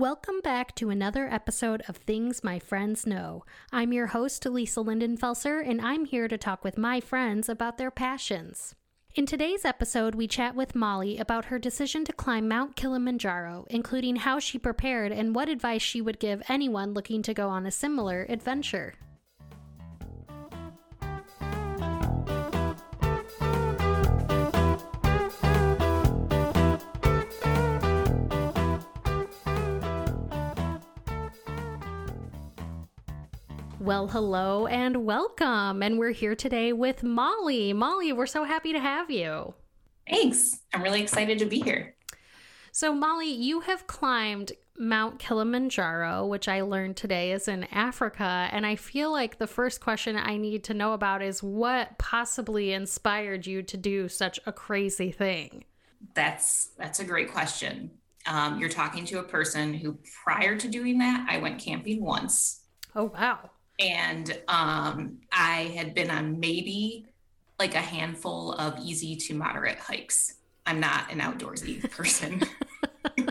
Welcome back to another episode of Things My Friends Know. I'm your host, Lisa Lindenfelser, and I'm here to talk with my friends about their passions. In today's episode, we chat with Molly about her decision to climb Mount Kilimanjaro, including how she prepared and what advice she would give anyone looking to go on a similar adventure. Well, hello and welcome. And we're here today with Molly. Molly, we're so happy to have you. Thanks. I'm really excited to be here. So, Molly, you have climbed Mount Kilimanjaro, which I learned today is in Africa. And I feel like the first question I need to know about is what possibly inspired you to do such a crazy thing? That's that's a great question. Um, you're talking to a person who, prior to doing that, I went camping once. Oh wow! And um, I had been on maybe like a handful of easy to moderate hikes. I'm not an outdoorsy person.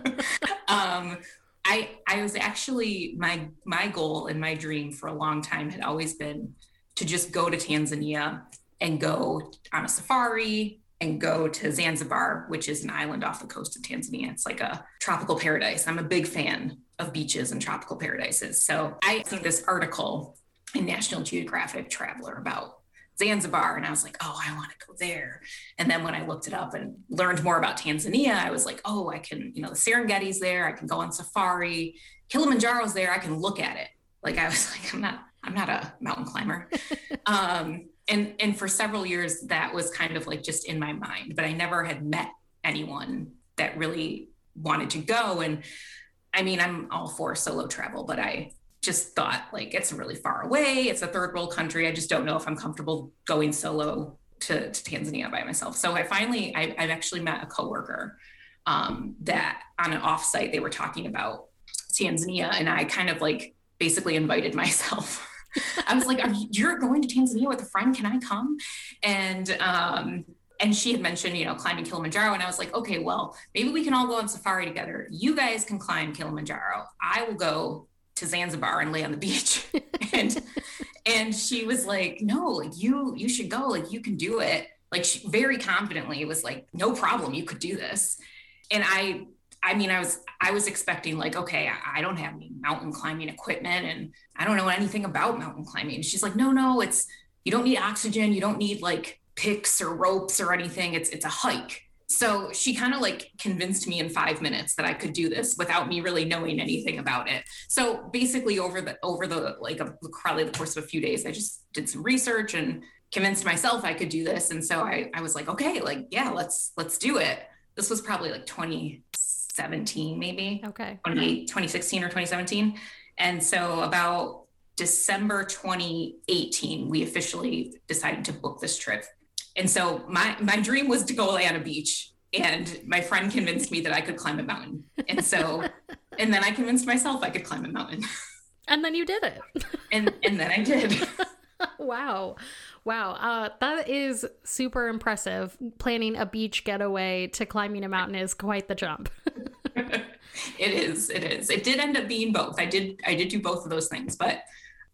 um, I I was actually my my goal and my dream for a long time had always been to just go to Tanzania and go on a safari and go to Zanzibar, which is an island off the coast of Tanzania. It's like a tropical paradise. I'm a big fan of beaches and tropical paradises. So I think this article in National Geographic Traveler about Zanzibar. And I was like, oh, I want to go there. And then when I looked it up and learned more about Tanzania, I was like, oh, I can, you know, the Serengeti's there. I can go on safari. Kilimanjaro's there. I can look at it. Like I was like, I'm not, I'm not a mountain climber. um, and and for several years that was kind of like just in my mind, but I never had met anyone that really wanted to go. And I mean, I'm all for solo travel, but I just thought like it's really far away. It's a third world country. I just don't know if I'm comfortable going solo to, to Tanzania by myself. So I finally, I, have actually met a coworker um, that on an offsite they were talking about Tanzania, and I kind of like basically invited myself. I was like, "You're going to Tanzania with a friend? Can I come?" And um, and she had mentioned, you know, climbing Kilimanjaro, and I was like, "Okay, well, maybe we can all go on safari together. You guys can climb Kilimanjaro. I will go to Zanzibar and lay on the beach. and and she was like, no, like you you should go, like you can do it. Like she very confidently was like, no problem, you could do this. And I I mean, I was I was expecting like, okay, I, don't have any mountain climbing equipment and I don't know anything about mountain climbing. She's like, no, no, it's you don't need oxygen, you don't need like picks or ropes or anything. It's it's a hike so she kind of like convinced me in five minutes that I could do this without me really knowing anything about it. So basically, over the over the like a, probably the course of a few days, I just did some research and convinced myself I could do this. And so I I was like, okay, like yeah, let's let's do it. This was probably like 2017, maybe. Okay. 20, 2016 or 2017. And so about December 2018, we officially decided to book this trip and so my my dream was to go lay on a beach and my friend convinced me that I could climb a mountain. And so and then I convinced myself I could climb a mountain. And then you did it. and and then I did. wow. Wow. Uh, that is super impressive. Planning a beach getaway to climbing a mountain is quite the jump. it is. It is. It did end up being both. I did I did do both of those things, but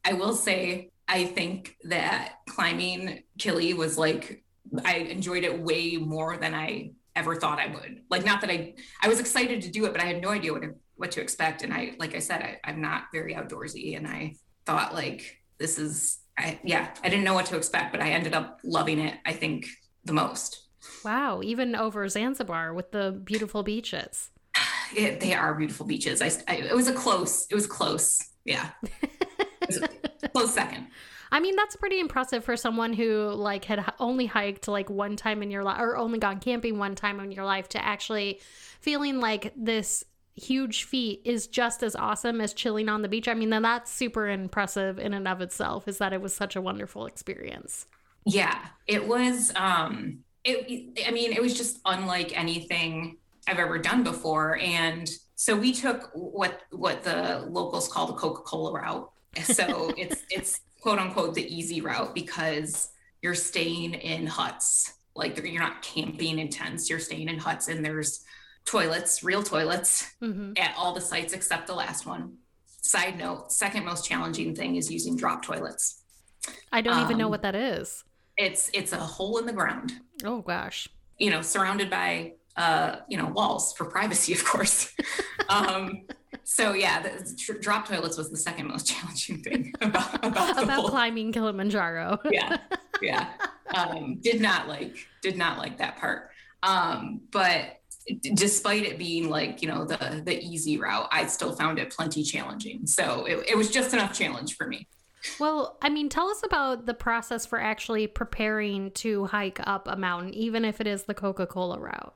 I will say I think that climbing Kili was like I enjoyed it way more than I ever thought I would. Like, not that I, I was excited to do it, but I had no idea what to, what to expect. And I, like I said, I, I'm not very outdoorsy, and I thought like this is, I yeah, I didn't know what to expect, but I ended up loving it. I think the most. Wow, even over Zanzibar with the beautiful beaches. It, they are beautiful beaches. I, I, it was a close. It was close. Yeah, close second. I mean, that's pretty impressive for someone who like had only hiked like one time in your life or only gone camping one time in your life to actually feeling like this huge feat is just as awesome as chilling on the beach. I mean, then that's super impressive in and of itself is that it was such a wonderful experience. Yeah, it was um it I mean, it was just unlike anything I've ever done before and so we took what what the locals call the Coca-Cola route. So it's it's quote unquote the easy route because you're staying in huts like you're not camping in tents you're staying in huts and there's toilets, real toilets mm-hmm. at all the sites except the last one. Side note, second most challenging thing is using drop toilets. I don't um, even know um, what that is. It's it's a hole in the ground. Oh gosh. You know, surrounded by uh, you know, walls for privacy, of course. um, so yeah, the tr- drop toilets was the second most challenging thing about about, about whole... climbing Kilimanjaro. yeah, yeah. Um, did not like did not like that part. Um, but despite it being like you know the the easy route, I still found it plenty challenging. So it, it was just enough challenge for me. Well, I mean, tell us about the process for actually preparing to hike up a mountain, even if it is the Coca Cola route.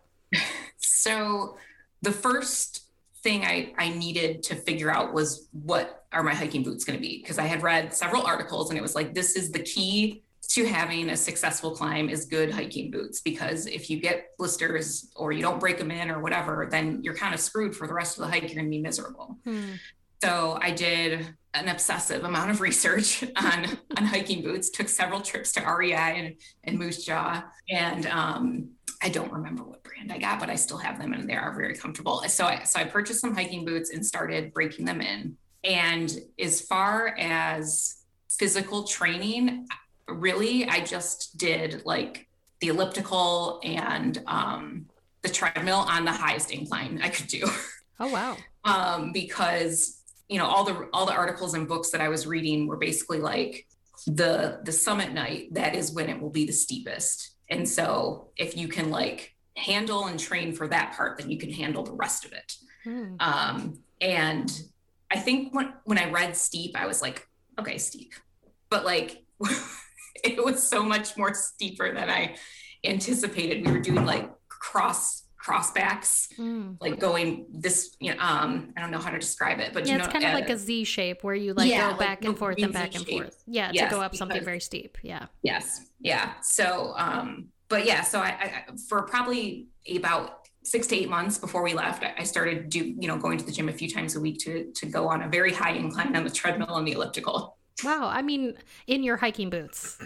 So the first thing I, I needed to figure out was what are my hiking boots going to be? Because I had read several articles and it was like, this is the key to having a successful climb is good hiking boots. Because if you get blisters or you don't break them in or whatever, then you're kind of screwed for the rest of the hike. You're going to be miserable. Hmm. So I did an obsessive amount of research on on hiking boots. Took several trips to REI and, and Moosejaw, and um, I don't remember what brand I got, but I still have them and they are very comfortable. So I so I purchased some hiking boots and started breaking them in. And as far as physical training, really I just did like the elliptical and um, the treadmill on the highest incline I could do. Oh wow. um, because you know all the all the articles and books that I was reading were basically like the the summit night that is when it will be the steepest and so if you can like handle and train for that part, then you can handle the rest of it. Hmm. Um, and I think when, when I read steep, I was like, okay, steep. But like it was so much more steeper than I anticipated. We were doing like cross crossbacks, mm. like going this, you know, um, I don't know how to describe it, but yeah, you know, it's kind of uh, like a Z shape where you like yeah, go back like and forth and back and shape. forth. Yeah, yes, to go up because, something very steep. Yeah. Yes. Yeah. So, um, but yeah, so I, I for probably about six to eight months before we left, I started do you know going to the gym a few times a week to to go on a very high incline on the treadmill and the elliptical. Wow, I mean, in your hiking boots.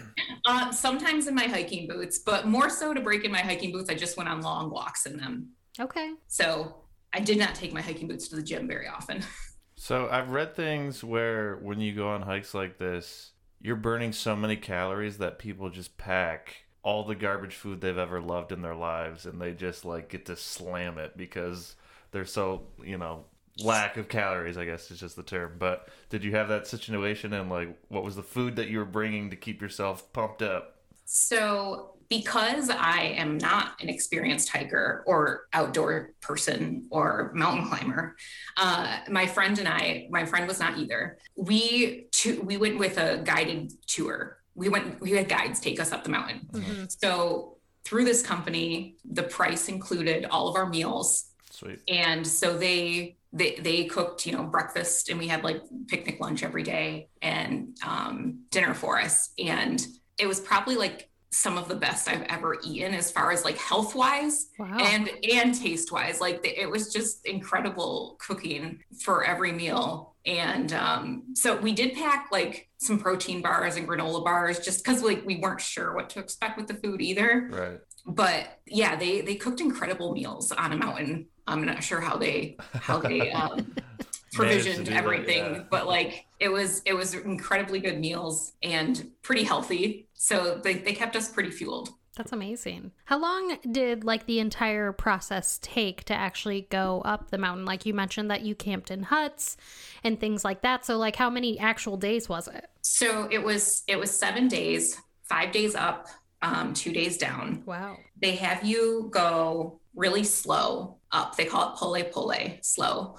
Uh, sometimes in my hiking boots, but more so to break in my hiking boots, I just went on long walks in them. Okay. So I did not take my hiking boots to the gym very often. So I've read things where when you go on hikes like this, you're burning so many calories that people just pack all the garbage food they've ever loved in their lives and they just like get to slam it because they're so, you know, lack of calories, I guess is just the term. But did you have that situation and like what was the food that you were bringing to keep yourself pumped up? So because I am not an experienced hiker or outdoor person or mountain climber, uh, my friend and I, my friend was not either. We to, we went with a guided tour. We went. We had guides take us up the mountain. Mm-hmm. So through this company, the price included all of our meals. Sweet. And so they they they cooked you know breakfast and we had like picnic lunch every day and um, dinner for us and it was probably like some of the best I've ever eaten as far as like health wise wow. and and taste wise. Like it was just incredible cooking for every meal. And um, so we did pack like some protein bars and granola bars just because like we weren't sure what to expect with the food either. Right. But yeah, they they cooked incredible meals on a mountain. I'm not sure how they how they um, provisioned everything, that, yeah. but like it was it was incredibly good meals and pretty healthy so they, they kept us pretty fueled. That's amazing. How long did like the entire process take to actually go up the mountain? Like you mentioned that you camped in huts and things like that. So like how many actual days was it? So it was it was 7 days, 5 days up, um 2 days down. Wow. They have you go really slow up. They call it pole pole, slow.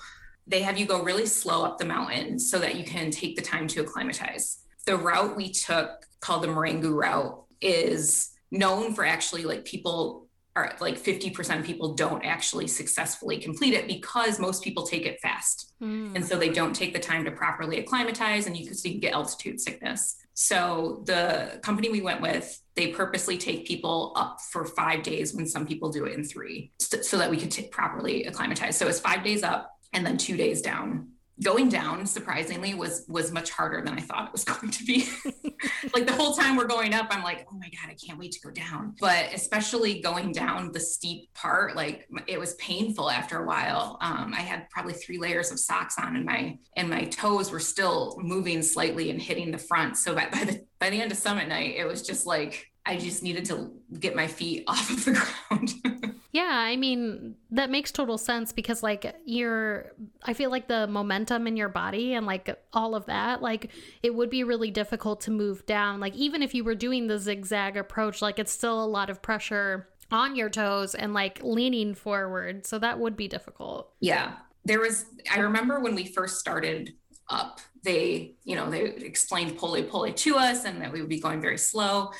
They have you go really slow up the mountain so that you can take the time to acclimatize. The route we took called the Marangu route is known for actually like people are like 50% of people don't actually successfully complete it because most people take it fast. Mm. And so they don't take the time to properly acclimatize and you can, so you can get altitude sickness. So the company we went with, they purposely take people up for five days when some people do it in three so, that we could t- properly acclimatize. So it's five days up and then two days down going down surprisingly was was much harder than i thought it was going to be like the whole time we're going up i'm like oh my i can't wait to go down. But especially going down the steep part like it was painful after a while. Um, i had probably three layers of socks on and my and my toes were still moving slightly and hitting the front. So by, by the by the end of summit night it was just like i just needed to get my feet off of the ground Yeah, I mean, that makes total sense because, like, you're, I feel like the momentum in your body and, like, all of that, like, it would be really difficult to move down. Like, even if you were doing the zigzag approach, like, it's still a lot of pressure on your toes and, like, leaning forward. So that would be difficult. Yeah. There was, I remember when we first started up, they, you know, they explained pole pole to us and that we would be going very slow.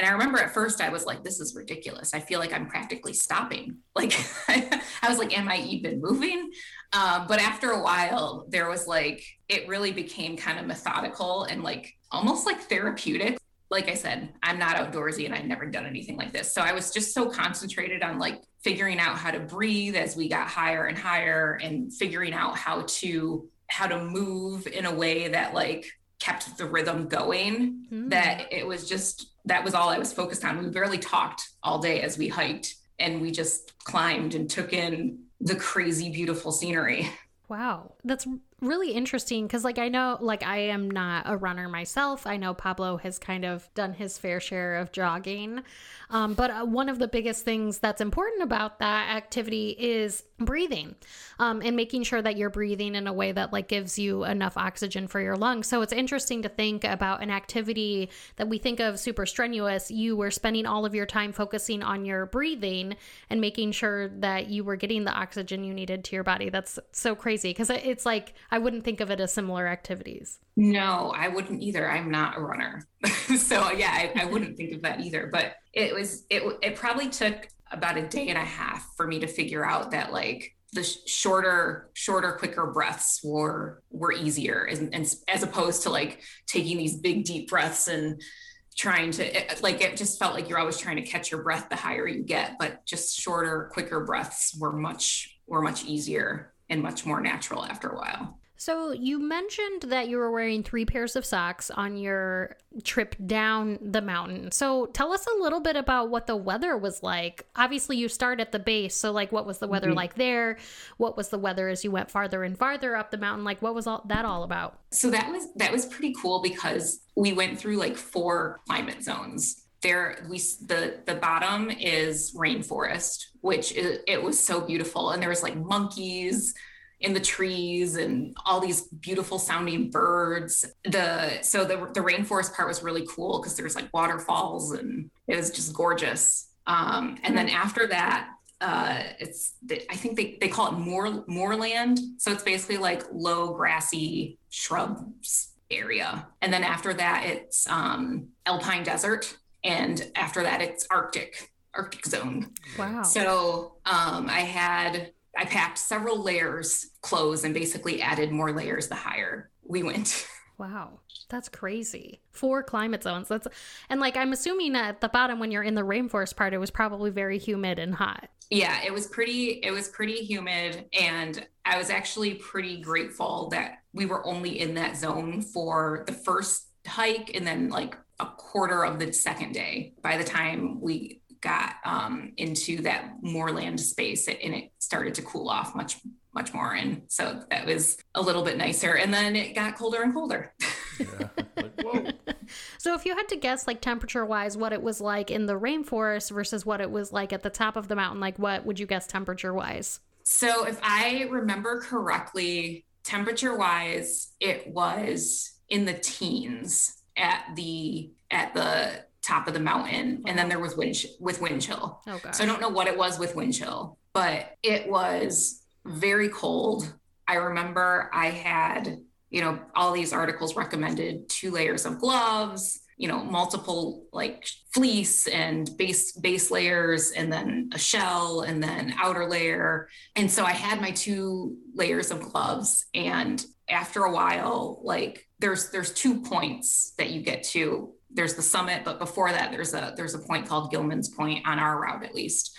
And I remember at first I was like, this is ridiculous. I feel like I'm practically stopping. Like, I was like, am I even moving? Uh, but after a while, there was like, it really became kind of methodical and like almost like therapeutic. Like I said, I'm not outdoorsy and I've never done anything like this. So I was just so concentrated on like figuring out how to breathe as we got higher and higher and figuring out how to how to move in a way that like kept the rhythm going mm. that it was just that was all I was focused on. We barely talked all day as we hiked and we just climbed and took in the crazy beautiful scenery. Wow. That's really interesting because like i know like i am not a runner myself. I know pablo has kind of done his fair share of jogging. Um, but uh, one of the biggest things that's important about that activity is breathing um, and making sure that you're breathing in a way that like gives you enough oxygen for your lungs. So it's interesting to think about an activity that we think of super strenuous. You were spending all of your time focusing on your breathing and making sure that you were getting the oxygen you needed to your body. That's so crazy because it's like I wouldn't think of it as similar activities. No, I wouldn't either. I'm not a runner. so yeah, I, I, wouldn't think of that either. But it was, it, it probably took about a day and a half for me to figure out that like the shorter, shorter, quicker breaths were, were easier and, and as opposed to like taking these big deep breaths and trying to it, like it just felt like you're always trying to catch your breath the higher you get but just shorter quicker breaths were much were much easier and much more natural after a while so, you mentioned that you were wearing three pairs of socks on your trip down the mountain. So, tell us a little bit about what the weather was like. Obviously, you start at the base. So, like, what was the weather mm-hmm. like there? What was the weather as you went farther and farther up the mountain? Like, what was all that all about? So, that was that was pretty cool because we went through like four climate zones there we the the bottom is rainforest which is, it was so beautiful and there was like monkeys in the trees and all these beautiful sounding birds. The so the the rainforest part was really cool because there's like waterfalls and it was just gorgeous. Um, and then after that, uh, it's I think they, they call it moor moorland. So it's basically like low grassy shrubs area. And then after that, it's um, alpine desert, and after that, it's Arctic Arctic zone. Wow. So um, I had I packed several layers clothes and basically added more layers the higher we went. Wow. That's crazy. Four climate zones. That's and like I'm assuming at the bottom when you're in the rainforest part it was probably very humid and hot. Yeah, it was pretty it was pretty humid and I was actually pretty grateful that we were only in that zone for the first hike and then like a quarter of the second day. By the time we got um, into that moorland space and it started to cool off much much more and so that was a little bit nicer and then it got colder and colder yeah. like, so if you had to guess like temperature wise what it was like in the rainforest versus what it was like at the top of the mountain like what would you guess temperature wise so if i remember correctly temperature wise it was in the teens at the at the top of the mountain, and then there was wind with wind chill. Oh, so I don't know what it was with wind chill, but it was very cold. I remember I had, you know, all these articles recommended two layers of gloves, you know, multiple like fleece and base base layers, and then a shell, and then outer layer. And so I had my two layers of gloves, and after a while, like there's there's two points that you get to there's the summit, but before that, there's a there's a point called Gilman's Point on our route at least.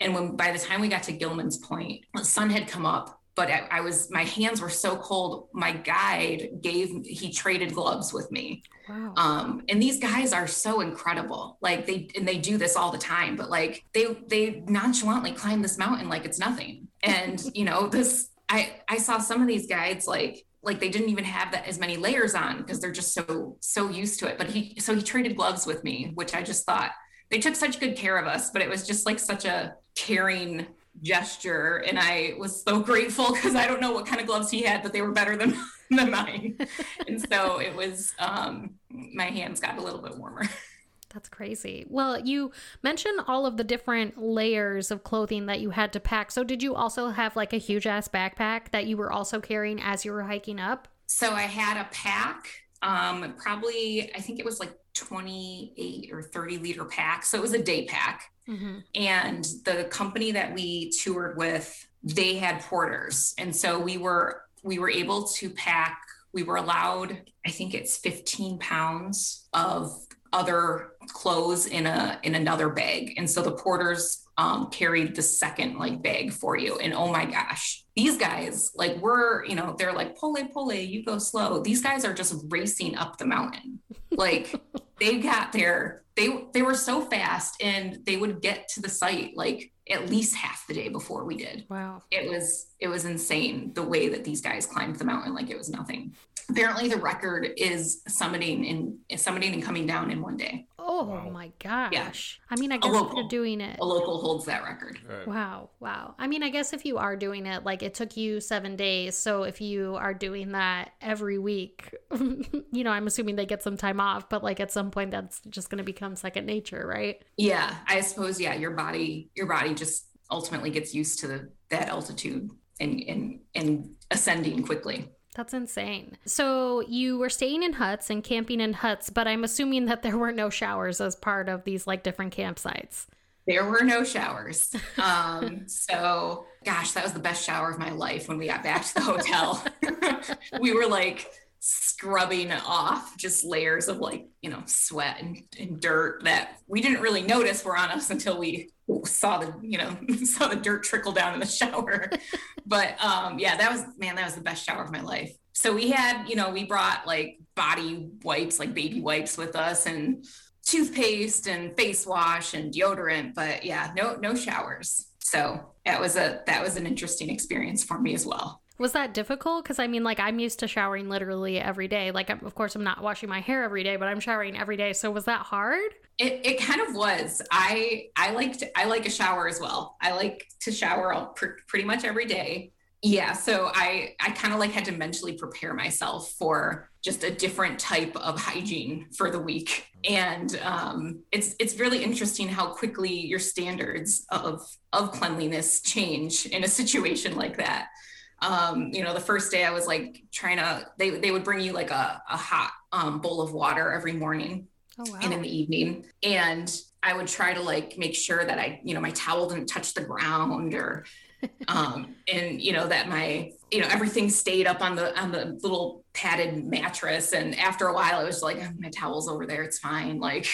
And when by the time we got to Gilman's Point, the sun had come up but I, I, was my hands were so cold. My guide gave he traded gloves with me. Wow. Um, and these guys are so incredible. Like they and they do this all the time, but like they they nonchalantly climb this mountain like it's nothing. And you know, this I I saw some of these guides like like they didn't even have that as many layers on because they're just so so used to it. But he so he traded gloves with me, which I just thought they took such good care of us, but it was just like such a caring gesture. And i was so grateful because i don't know what kind of gloves he had but they were better than, than mine. And so it was um my hands got a little bit warmer That's crazy. Well, you mentioned all of the different layers of clothing that you had to pack. So, did you also have like a huge ass backpack that you were also carrying as you were hiking up? So, I had a pack, um, probably, I think it was like 28 or 30 liter pack. So, it was a day pack. Mm-hmm. And the company that we toured with, they had porters. And so we were we were able to pack we were allowed i think it's 15 pounds of other clothes in a in another bag. And so the porters um, carried the second like bag for you. And oh my gosh these guys like we're you know they're like pole pole you go slow. These guys are just racing up the mountain. Like they got there they they were so fast and they would get to the site like at least half the day before we did. Wow. It was it was insane the way that these guys climbed the mountain like it was nothing. Apparently the record is summiting and summiting and coming down in one day. Oh wow. my gosh. Yeah. I mean, I guess if you're doing it. A local holds that record. Right. Wow. Wow. I mean, I guess if you are doing it, like it took you seven days. So if you are doing that every week, you know, I'm assuming they get some time off, but like at some point that's just going to become second nature, right? Yeah. I suppose, yeah, your body, your body just ultimately gets used to that altitude and, and, and ascending quickly. That's insane. So you were staying in huts and camping in huts, but I'm assuming that there were no showers as part of these like different campsites. There were no showers. Um, so, gosh, that was the best shower of my life when we got back to the hotel. we were like scrubbing off just layers of like, you know, sweat and, and dirt that we didn't really notice were on us until we saw the you know saw the dirt trickle down in the shower. But um yeah that was man that was the best shower of my life. So we had you know we brought like body wipes like baby wipes with us and toothpaste and face wash and deodorant but yeah no no showers. So that was a that was an interesting experience for me as well was that difficult? Because I mean, like, I'm used to showering literally every day. Like, of course, I'm not washing my hair every day, but I'm showering every day. So, was that hard? It, it kind of was. I I liked I like a shower as well. I like to shower pr- pretty much every day. Yeah, so I I kind of like had to mentally prepare myself for just a different type of hygiene for the week, and um, it's it's really interesting how quickly your standards of of cleanliness change in a situation like that um, you know, the first day I was like trying to, they, they would bring you like a, a hot um, bowl of water every morning oh, wow. and in the evening. And I would try to like make sure that I, you know, my towel didn't touch the ground or, um, and you know, that my, you know, everything stayed up on the, on the little padded mattress. And after a while it was like, oh, my towel's over there. It's fine. Like,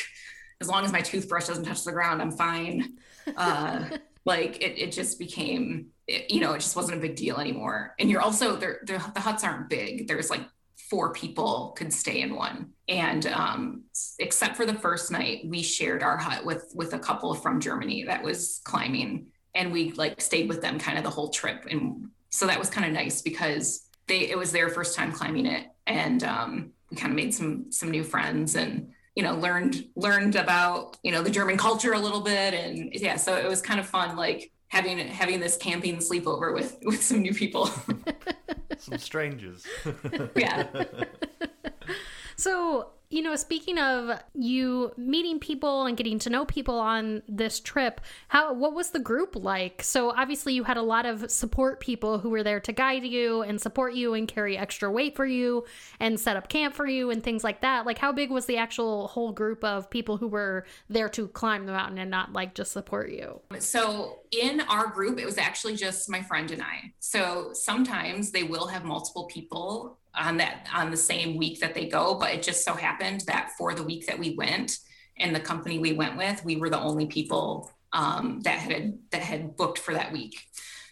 as long as my toothbrush doesn't touch the ground, I'm fine. Uh, like it, it just became it, you know, it just wasn't a big deal anymore. And you're also the, the huts aren't big. There's like four people could stay in one. And um, except for the first night, we shared our hut with with a couple from Germany that was climbing, and we like stayed with them kind of the whole trip. And so that was kind of nice because they it was their first time climbing it, and um, we kind of made some some new friends and you know learned learned about you know the German culture a little bit, and yeah, so it was kind of fun like having having this camping sleepover with with some new people. Some strangers. Yeah. So you know, speaking of you meeting people and getting to know people on this trip, how what was the group like? So obviously you had a lot of support people who were there to guide you and support you and carry extra weight for you and set up camp for you and things like that. Like how big was the actual whole group of people who were there to climb the mountain and not like just support you? So in our group it was actually just my friend and I. So sometimes they will have multiple people on that on the same week that they go but it just so happened that for the week that we went and the company we went with we were the only people um, that had that had booked for that week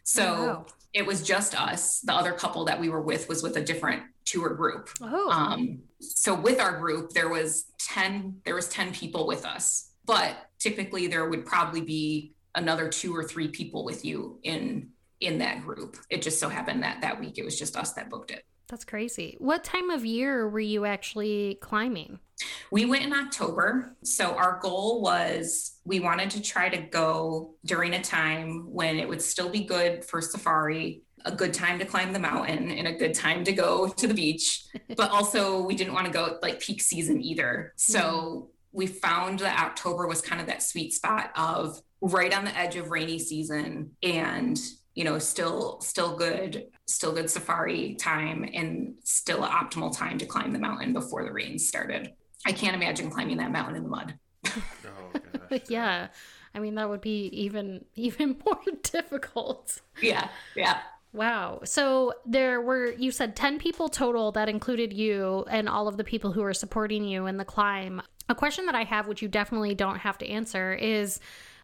so oh, wow. it was just us. The other couple that we were with was with a different tour group. Oh. Um, so with our group, there was 10, there was 10 people with us, but typically there would probably be another two or three people with you in in that group. It just so happened that that week it was just us that booked it. That's crazy. What time of year were you actually climbing? We went in October. So our goal was we wanted to try to go during a time when it would still be good for safari, a good time to climb the mountain, and a good time to go to the beach. but also, we didn't want to go like peak season either. So mm-hmm. we found that October was kind of that sweet spot of right on the edge of rainy season and you know still still good still good safari time and still optimal time to climb the mountain before the rains started. I can't imagine climbing that mountain in the mud. Oh, yeah. I mean that would be even even more difficult. Yeah yeah. Wow. So there were, you said 10 people total that included you and all of the people who are supporting you in the climb. A question that I have, which you definitely don't have to answer, is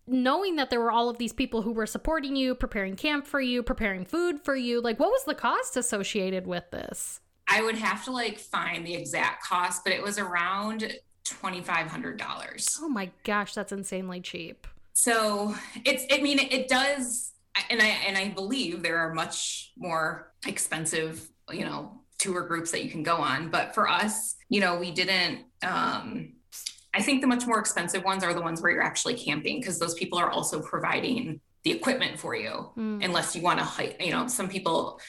knowing that there were all of these people who were supporting you, preparing camp for you, preparing food for you, like what was the cost associated with this? I would have to like find the exact cost, but it was around $2,500. Oh my gosh, that's insanely cheap. So it's, I mean, it does, and I, and I believe there are much more expensive, you know, tour groups that you can go on. But for us, you know, we didn't, um, I think the much more expensive ones are the ones where you're actually camping because those people are also providing the equipment for you, mm. unless you want to hike. You know, some people,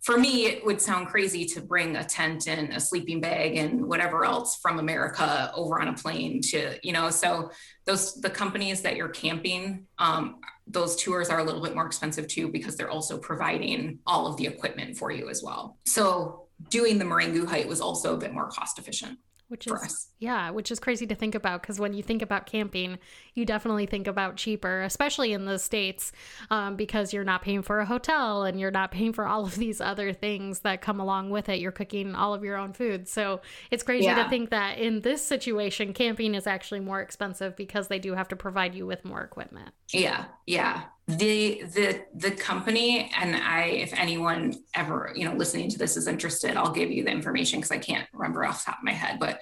for me, it would sound crazy to bring a tent and a sleeping bag and whatever else from America over on a plane to, you know, so those, the companies that you're camping, um, those tours are a little bit more expensive too because they're also providing all of the equipment for you as well. So doing the Marangu height was also a bit more cost efficient which is us. yeah which is crazy to think about because when you think about camping you definitely think about cheaper especially in the states um, because you're not paying for a hotel and you're not paying for all of these other things that come along with it you're cooking all of your own food so it's crazy yeah. to think that in this situation camping is actually more expensive because they do have to provide you with more equipment yeah yeah the the the company and i if anyone ever you know listening to this is interested i'll give you the information because i can't remember off the top of my head but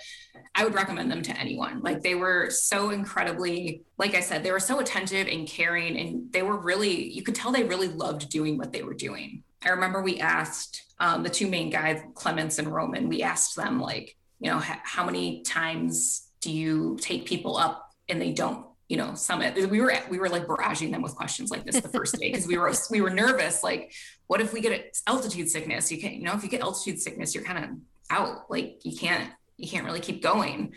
i would recommend them to anyone. Like they were so incredibly like i said they were so attentive and caring and they were really you could tell they really loved doing what they were doing. I remember we asked um, the two main guys clements and roman we asked them like you know how many times do you take people up and they don't you know summit. We were we were like barraging them with questions like this the first day because we were we were nervous like what if we get altitude sickness? You can't you know if you get altitude sickness you're kind of out. Like you can't you can't really keep going.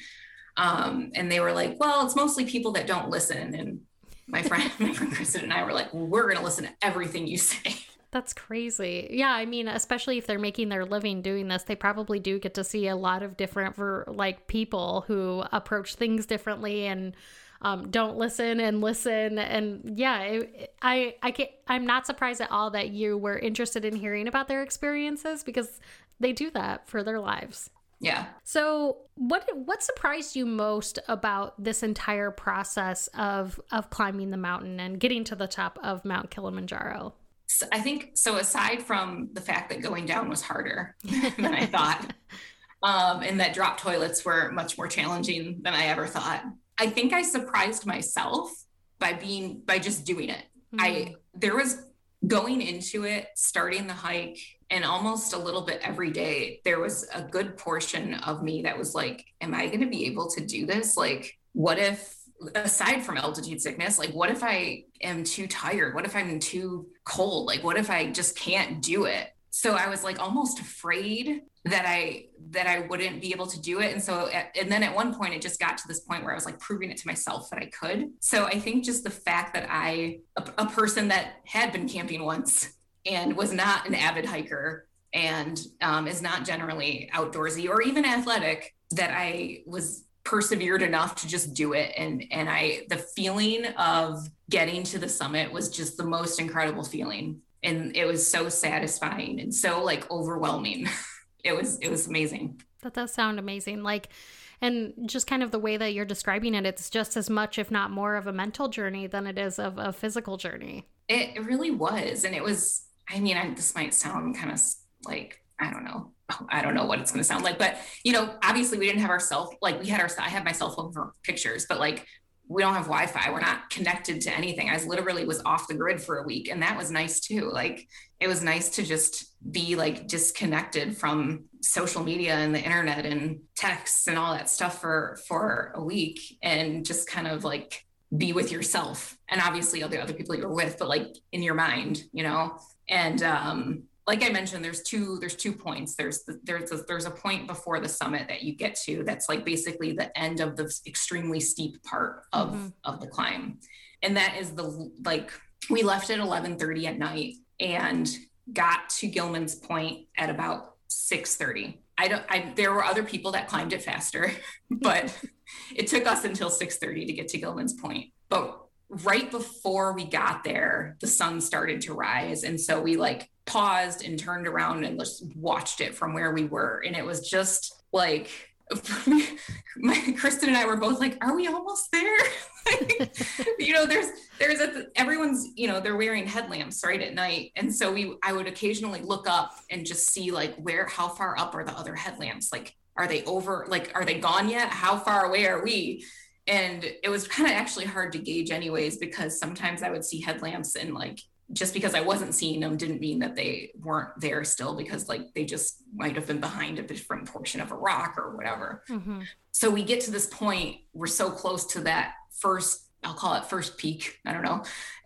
Um, and they were like well it's mostly people that don't listen. And my friend my friend kristen and i were like well, we're going to listen to everything you say. That's crazy. Yeah, I mean, especially if they're making their living doing this, they probably do get to see a lot of different for like people who approach things differently and um, don't listen and listen. And yeah it, i i can i'm not surprised at all that you were interested in hearing about their experiences because they do that for their lives. Yeah. So what what surprised you most about this entire process of of climbing the mountain and getting to the top of mount kilimanjaro? So i think so aside from the fact that going down was harder than i thought um, and that drop toilets were much more challenging than i ever thought I think I surprised myself by being by just doing it. Mm-hmm. I there was going into it, starting the hike, and almost a little bit every day, there was a good portion of me that was like, Am I gonna be able to do this? Like, what if aside from altitude sickness, like what if I am too tired? What if I'm too cold? Like what if I just can't do it? So I was like almost afraid that I that I wouldn't be able to do it. And so and then at one point it just got to this point where I was like proving it to myself that I could. So I think just the fact that I a, a person that had been camping once and was not an avid hiker and um, is not generally outdoorsy or even athletic that I was persevered enough to just do it and and I the feeling of getting to the summit was just the most incredible feeling and it was so satisfying and so like overwhelming it was it was amazing. That does sound amazing. Like and just kind of the way that you're describing it, it's just as much, if not more, of a mental journey than it is of a physical journey. It really was. And it was I mean, I, this might sound kind of like, I don't know. I don't know what it's going to sound like, but you know, obviously we didn't have our cell, like we had our, I had my cell phone for pictures, but like we don't have Wi-Fi. We're not connected to anything. I literally was off the grid for a week, and that was nice too. Like it was nice to just be like disconnected from social media and the internet and texts and all that stuff for for a week, and just kind of like be with yourself and obviously all the other people you're with, but like in your mind, you know. And um, like I mentioned, there's two there's two points. There's the, there's a, there's a point before the summit that you get to that's like basically the end of the extremely steep part of mm-hmm. of the climb, and that is the like we left at 11:30 at night and got to Gilman's Point at about 6:30. I don't. I there were other people that climbed it faster, but it took us until 6:30 to get to Gilman's Point. But right before we got there, the sun started to rise, and so we like paused and turned around and just watched it from where we were. And it was just like, my, Kristen and I were both like, "Are we almost there?" like, you know, there's there's a, everyone's you know they're wearing headlamps right at night, and so we I would occasionally look up and just see like where how far up are the other headlamps? Like, are they over? Like, are they gone yet? How far away are we? And it was kind of actually hard to gauge, anyways, because sometimes I would see headlamps and like just because I wasn't seeing them didn't mean that they weren't there still because like they just might have been behind a different portion of a rock or whatever. Mm-hmm. So we get to this point, we're so close to that first, I'll call it first peak, I don't know.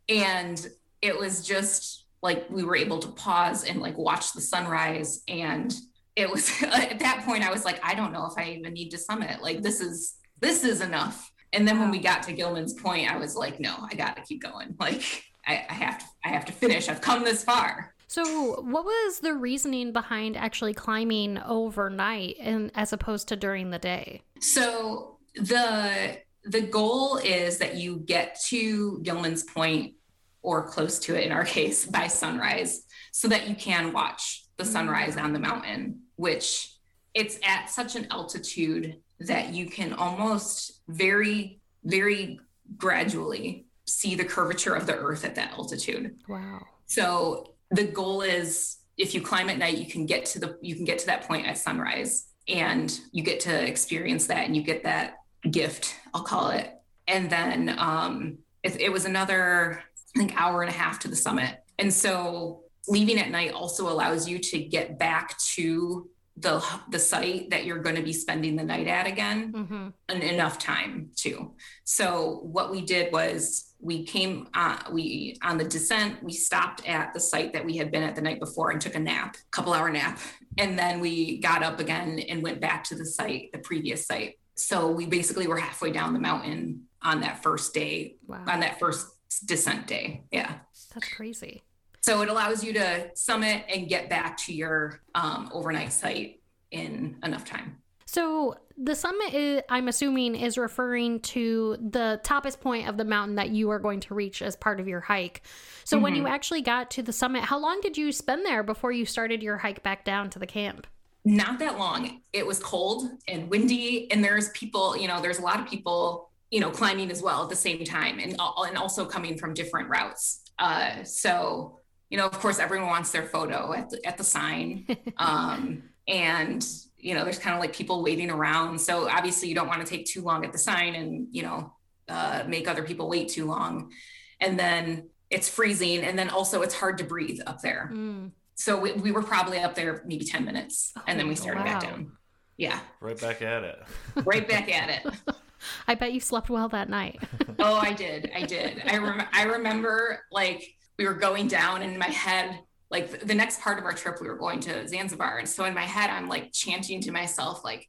And it was just like we were able to pause and like watch the sunrise and it was at that point I was like I don't know if I even need to summit. Like this is this is enough. And then when we got to Gilman's point, I was like, no, I got to keep going. Like I, I have to I have to finish. I've come this far. So, what was the reasoning behind actually climbing overnight and as opposed to during the day? So, the the goal is that you get to Gilman's Point or close to it in our case by sunrise so that you can watch the mm-hmm. sunrise on the mountain, which it's at such an altitude that you can almost very very gradually see the curvature of the earth at that altitude. Wow. So the goal is if you climb at night, you can get to the you can get to that point at sunrise and you get to experience that and you get that gift, I'll call it. And then um it, it was another I think hour and a half to the summit. And so leaving at night also allows you to get back to the the site that you're going to be spending the night at again mm-hmm. and enough time too. So what we did was we came uh, we on the descent we stopped at the site that we had been at the night before and took a nap a couple hour nap. And then we got up again and went back to the site the previous site. So we basically were halfway down the mountain on that first day wow. on that first descent day. Yeah. That's crazy so it allows you to summit and get back to your um, overnight site in enough time. So the summit, is, I'm assuming, is referring to the toppest point of the mountain that you are going to reach as part of your hike. So mm-hmm. when you mm-hmm. actually got to the summit, how long did you spend there before you started your hike back down to the camp? Not that long. It was cold and windy, and there's people. You know, there's a lot of people. You know, climbing as well at the same time, and and also coming from different routes. Uh, so you know, of course, everyone wants their photo at the, at the sign. Um, and, you know, there's kind of like people waiting around. So obviously you don't want to take too long at the sign and, you know, uh, make other people wait too long. And then it's freezing. And then also it's hard to breathe up there. Mm. So we, we, were probably up there maybe 10 minutes and then we oh, started wow. back down. Yeah. Right back at it. right back at it. I bet you slept well that night. oh, I did. I did. I, rem- I remember like we were going down and in my head like the next part of our trip we were going to zanzibar. And so in my head i'm like chanting to myself like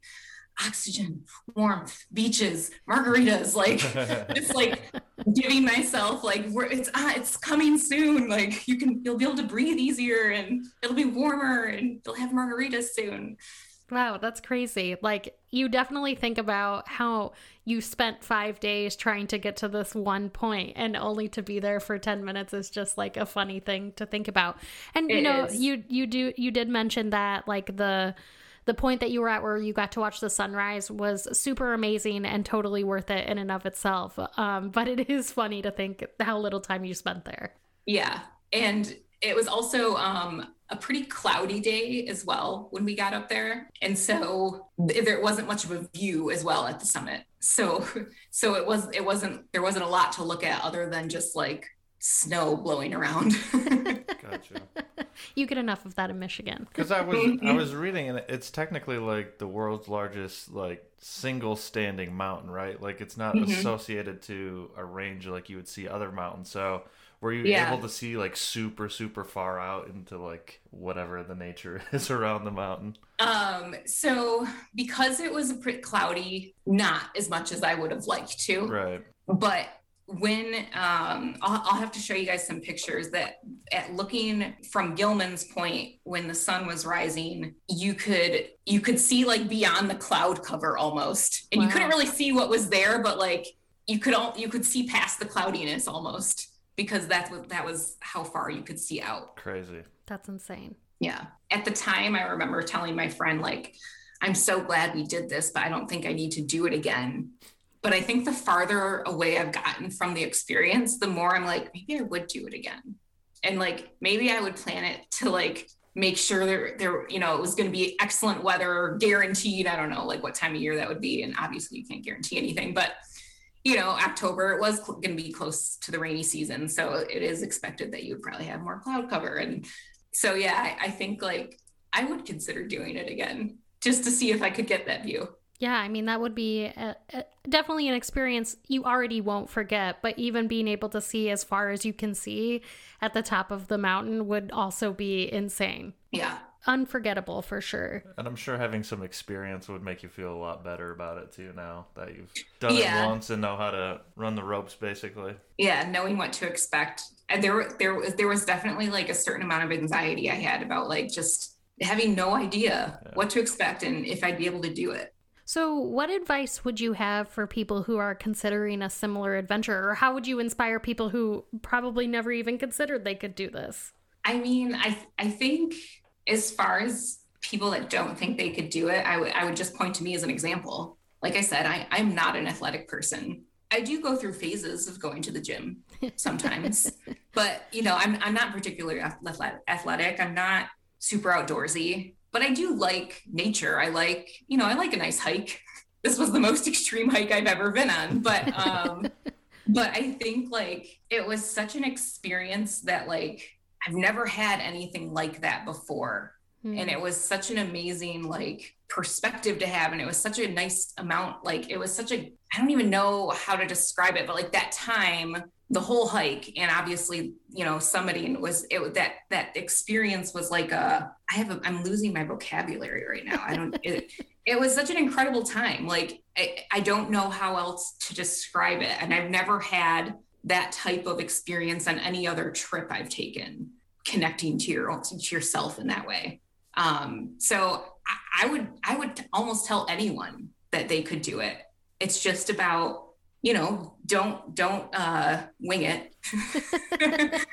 oxygen warmth beaches margaritas like just like giving myself like it's ah, it's coming soon. Like you can you'll be able to breathe easier and it'll be warmer and you'll have margaritas soon Wow, that's crazy. Like, you definitely think about how you spent five days trying to get to this one point and only to be there for 10 minutes is just like a funny thing to think about. And, it you know, is. you, you do, you did mention that like the, the point that you were at where you got to watch the sunrise was super amazing and totally worth it in and of itself. Um, but it is funny to think how little time you spent there. Yeah. And it was also um, a pretty cloudy day as well when we got up there, and so there wasn't much of a view as well at the summit. So, so it was it wasn't there wasn't a lot to look at other than just like snow blowing around. Gotcha. You get enough of that in Michigan. Because I was I was reading and it's technically like the world's largest like single standing mountain, right? Like it's not Mhm. associated to a range like you would see other mountains. So were you Yeah. able to see like super super far out into like whatever the nature is around the mountain? Um, so because it was a pretty cloudy, not as much as I would have liked to. Right. but when um I'll, I'll have to show you guys some pictures that at looking from gilman's point when the sun was rising you could you could see like beyond the cloud cover almost and you couldn't really see what was there but like you could all you could see past the cloudiness almost because that's what that was how far you could see out Crazy. That's insane. yeah. At the time, I remember telling my friend, like, I'm so glad we did this, but I don't think I need to do it again. But I think the farther away I've gotten from the experience, the more I'm like, maybe I would do it again. And like, maybe I would plan it to like make sure there, there you know, it was going to be excellent weather, guaranteed. I don't know, like what time of year that would be. And obviously, you can't guarantee anything, but you know, October, it was cl- going to be close to the rainy season. So it is expected that you would probably have more cloud cover. And so, yeah, I, I think like I would consider doing it again just to see if I could get that view. Yeah, I mean, that would be a, a, definitely an experience you already won't forget, but even being able to see as far as you can see at the top of the mountain would also be insane. Yeah. Unforgettable for sure. And I'm sure having some experience would make you feel a lot better about it too now that you've done Yeah. it once and know how to run the ropes basically. Yeah. Knowing what to expect. And there, there was, there was definitely like a certain amount of anxiety I had about like just having no idea Yeah. what to expect and if I'd be able to do it. So, what advice would you have for people who are considering a similar adventure, or how would you inspire people who probably never even considered they could do this? I mean, I I think as far as people that don't think they could do it, I would I would just point to me as an example. Like I said, I, I'm not an athletic person. I do go through phases of going to the gym sometimes, but you know, I'm I'm not particularly athletic. athletic. I'm not super outdoorsy, but I do like nature. I like, you know, I like a nice hike. This was the most extreme hike I've ever been on, but um but I think like it was such an experience that like I've never had anything like that before. Hmm. And it was such an amazing like perspective to have. And it was such a nice amount. Like it was such a, I don't even know how to describe it, but like that time, the whole hike and obviously, you know, summiting was it that that experience was like a I have a I'm losing my vocabulary right now. I don't it, it was such an incredible time. Like I, I don't know how else to describe it. And I've never had that type of experience on any other trip I've taken, connecting to your own, to yourself in that way. Um, so I, I would I would almost tell anyone that they could do it. It's just about you know don't don't uh, wing it.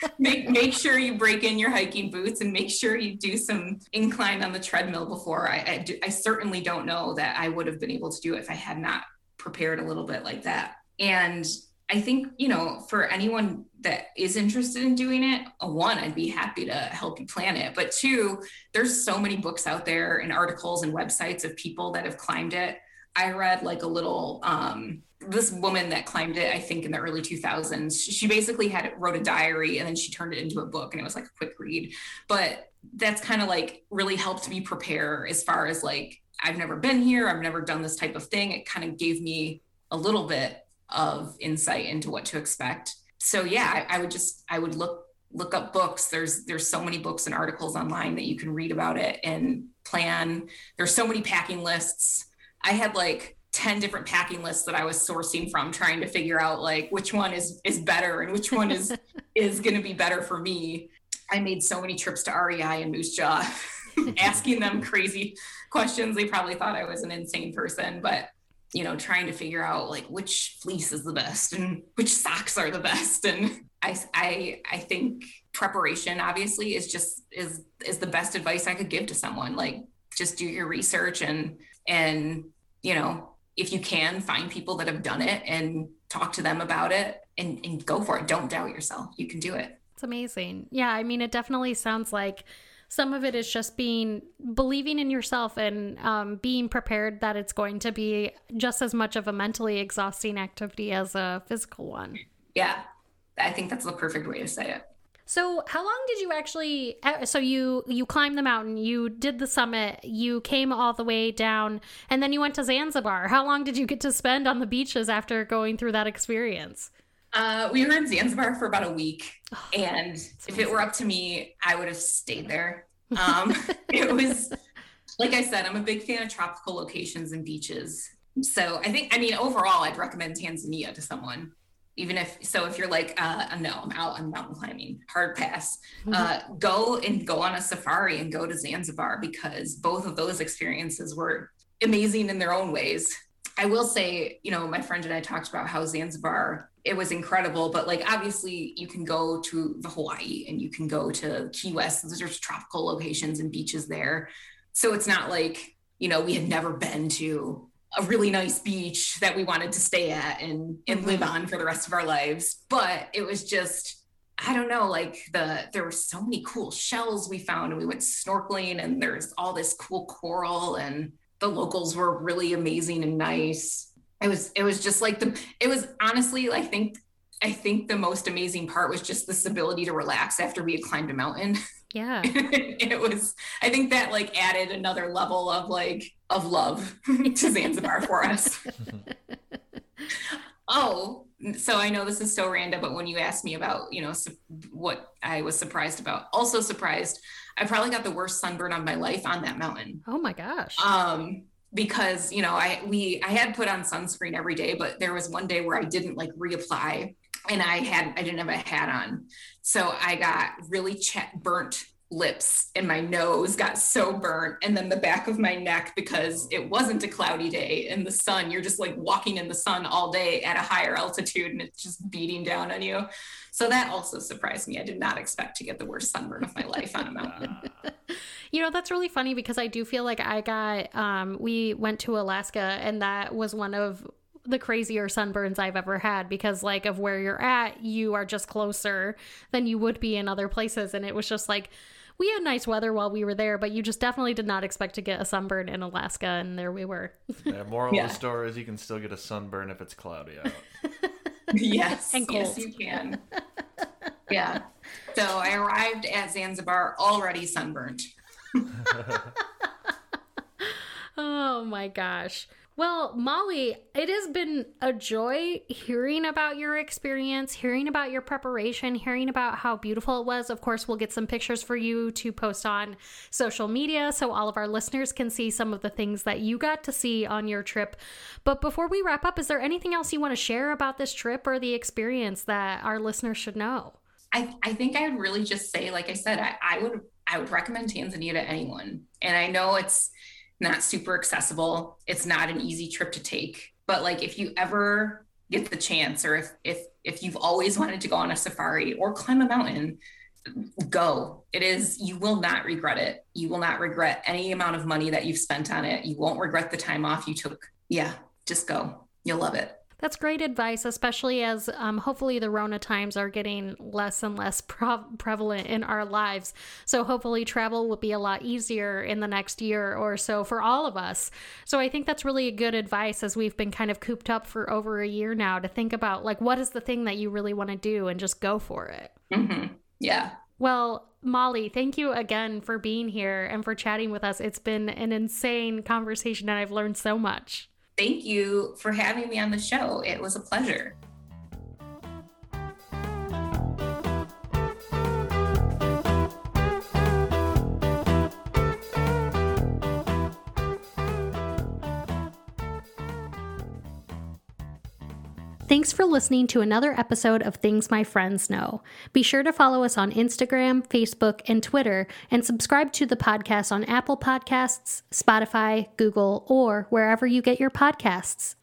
make make sure you break in your hiking boots and make sure you do some incline on the treadmill before. I I, do, I certainly don't know that I would have been able to do it if I had not prepared a little bit like that. And I think, you know, for anyone that is interested in doing it, one, I'd be happy to help you plan it. But two, there's so many books out there and articles and websites of people that have climbed it. I read like a little, um, this woman that climbed it, I think in the early 2000s, she basically had wrote a diary and then she turned it into a book and it was like a quick read. But that's kind of like really helped me prepare as far as like, I've never been here, I've never done this type of thing. It kind of gave me a little bit of insight into what to expect. So yeah, I, I would just I would look look up books. There's there's so many books and articles online that you can read about it and plan. There's so many packing lists. I had like 10 different packing lists that I was sourcing from trying to figure out like which one is is better and which one is is going to be better for me. I made so many trips to REI and Moosejaw asking them crazy questions. They probably thought I was an insane person, but you know, trying to figure out like which fleece is the best and which socks are the best. And I, I, I think preparation obviously is just is is the best advice I could give to someone. Like just do your research and and you know if you can find people that have done it and talk to them about it and, and go for it. Don't doubt yourself. You can do it. It's amazing. Yeah, I mean, it definitely sounds like some of it is just being believing in yourself and um, being prepared that it's going to be just as much of a mentally exhausting activity as a physical one. Yeah, I think that's the perfect way to say it. So, how long did you actually? uh, So you you climbed the mountain, you did the summit, you came all the way down, and then you went to Zanzibar. How long did you get to spend on the beaches after going through that experience? Uh, we were in Zanzibar for about a week, and if it were up to me, I would have stayed there. Um, it was, like I said, I'm a big fan of tropical locations and beaches. So I think, I mean, overall, I'd recommend Tanzania to someone. Even if so, if you're like, uh, no, I'm out on mountain climbing, hard pass. Uh, go and go on a safari and go to Zanzibar because both of those experiences were amazing in their own ways. I will say, you know, my friend and I talked about how Zanzibar, it was incredible, but like obviously you can go to the Hawaii and you can go to Key West. There's tropical locations and beaches there. So it's not like, you know, we had never been to a really nice beach that we wanted to stay at and, and live mm-hmm. on for the rest of our lives. But it was just, I don't know, like the there were so many cool shells we found and we went snorkeling and there's all this cool coral and the locals were really amazing and nice. It was it was just like the it was honestly I think I think the most amazing part was just this ability to relax after we had climbed a mountain. Yeah. it was I think that like added another level of like of love to Zanzibar for us. Oh, so I know this is so random, but when you asked me about, you know, su- what I was surprised about, also surprised, I probably got the worst sunburn of my life on that mountain. Oh my gosh. Um, because you know, I we I had put on sunscreen every day, but there was one day where I didn't like reapply, and I had I didn't have a hat on, so I got really ch- burnt lips and my nose got so burnt and then the back of my neck because it wasn't a cloudy day in the sun you're just like walking in the sun all day at a higher altitude and it's just beating down on you. So that also surprised me. I did not expect to get the worst sunburn of my life on a mountain You know, that's really funny because I do feel like I got, um, we went to Alaska and that was one of the crazier sunburns I've ever had because, like, of where you're at, you are just closer than you would be in other places. And it was just like, we had nice weather while we were there, but you just definitely did not expect to get a sunburn in Alaska. And there we were. Yeah, moral Yeah. of the story is you can still get a sunburn if it's cloudy out. yes And yes you can yeah so i arrived at zanzibar already sunburnt Oh my gosh. Well, Molly, it has been a joy hearing about your experience, hearing about your preparation, hearing about how beautiful it was. Of course, we'll get some pictures for you to post on social media so all of our listeners can see some of the things that you got to see on your trip. But before we wrap up, is there anything else you want to share about this trip or the experience that our listeners should know? I, I think I would really just say, like I said, I, I would I would recommend Tanzania to anyone. And I know it's not super accessible. It's not an easy trip to take. But like if you ever get the chance or if if if you've always wanted to go on a safari or climb a mountain, go. It is you will not regret it. You will not regret any amount of money that you've spent on it. You won't regret the time off you took. Yeah, just go. You'll love it. That's great advice, especially as um, hopefully the Rona times are getting less and less prevalent in our lives. So hopefully travel will be a lot easier in the next year or so for all of us. So I think that's really good advice as we've been kind of cooped up for over a year now to think about like what is the thing that you really want to do and just go for it. hmm Yeah. Well, Molly, thank you again for being here and for chatting with us. It's been an insane conversation and I've learned so much. Thank you for having me on the show. It was a pleasure. Thanks for listening to another episode of Things My Friends Know. Be sure to follow us on Instagram, Facebook, and Twitter, and subscribe to the podcast on Apple Podcasts, Spotify, Google, or wherever you get your podcasts.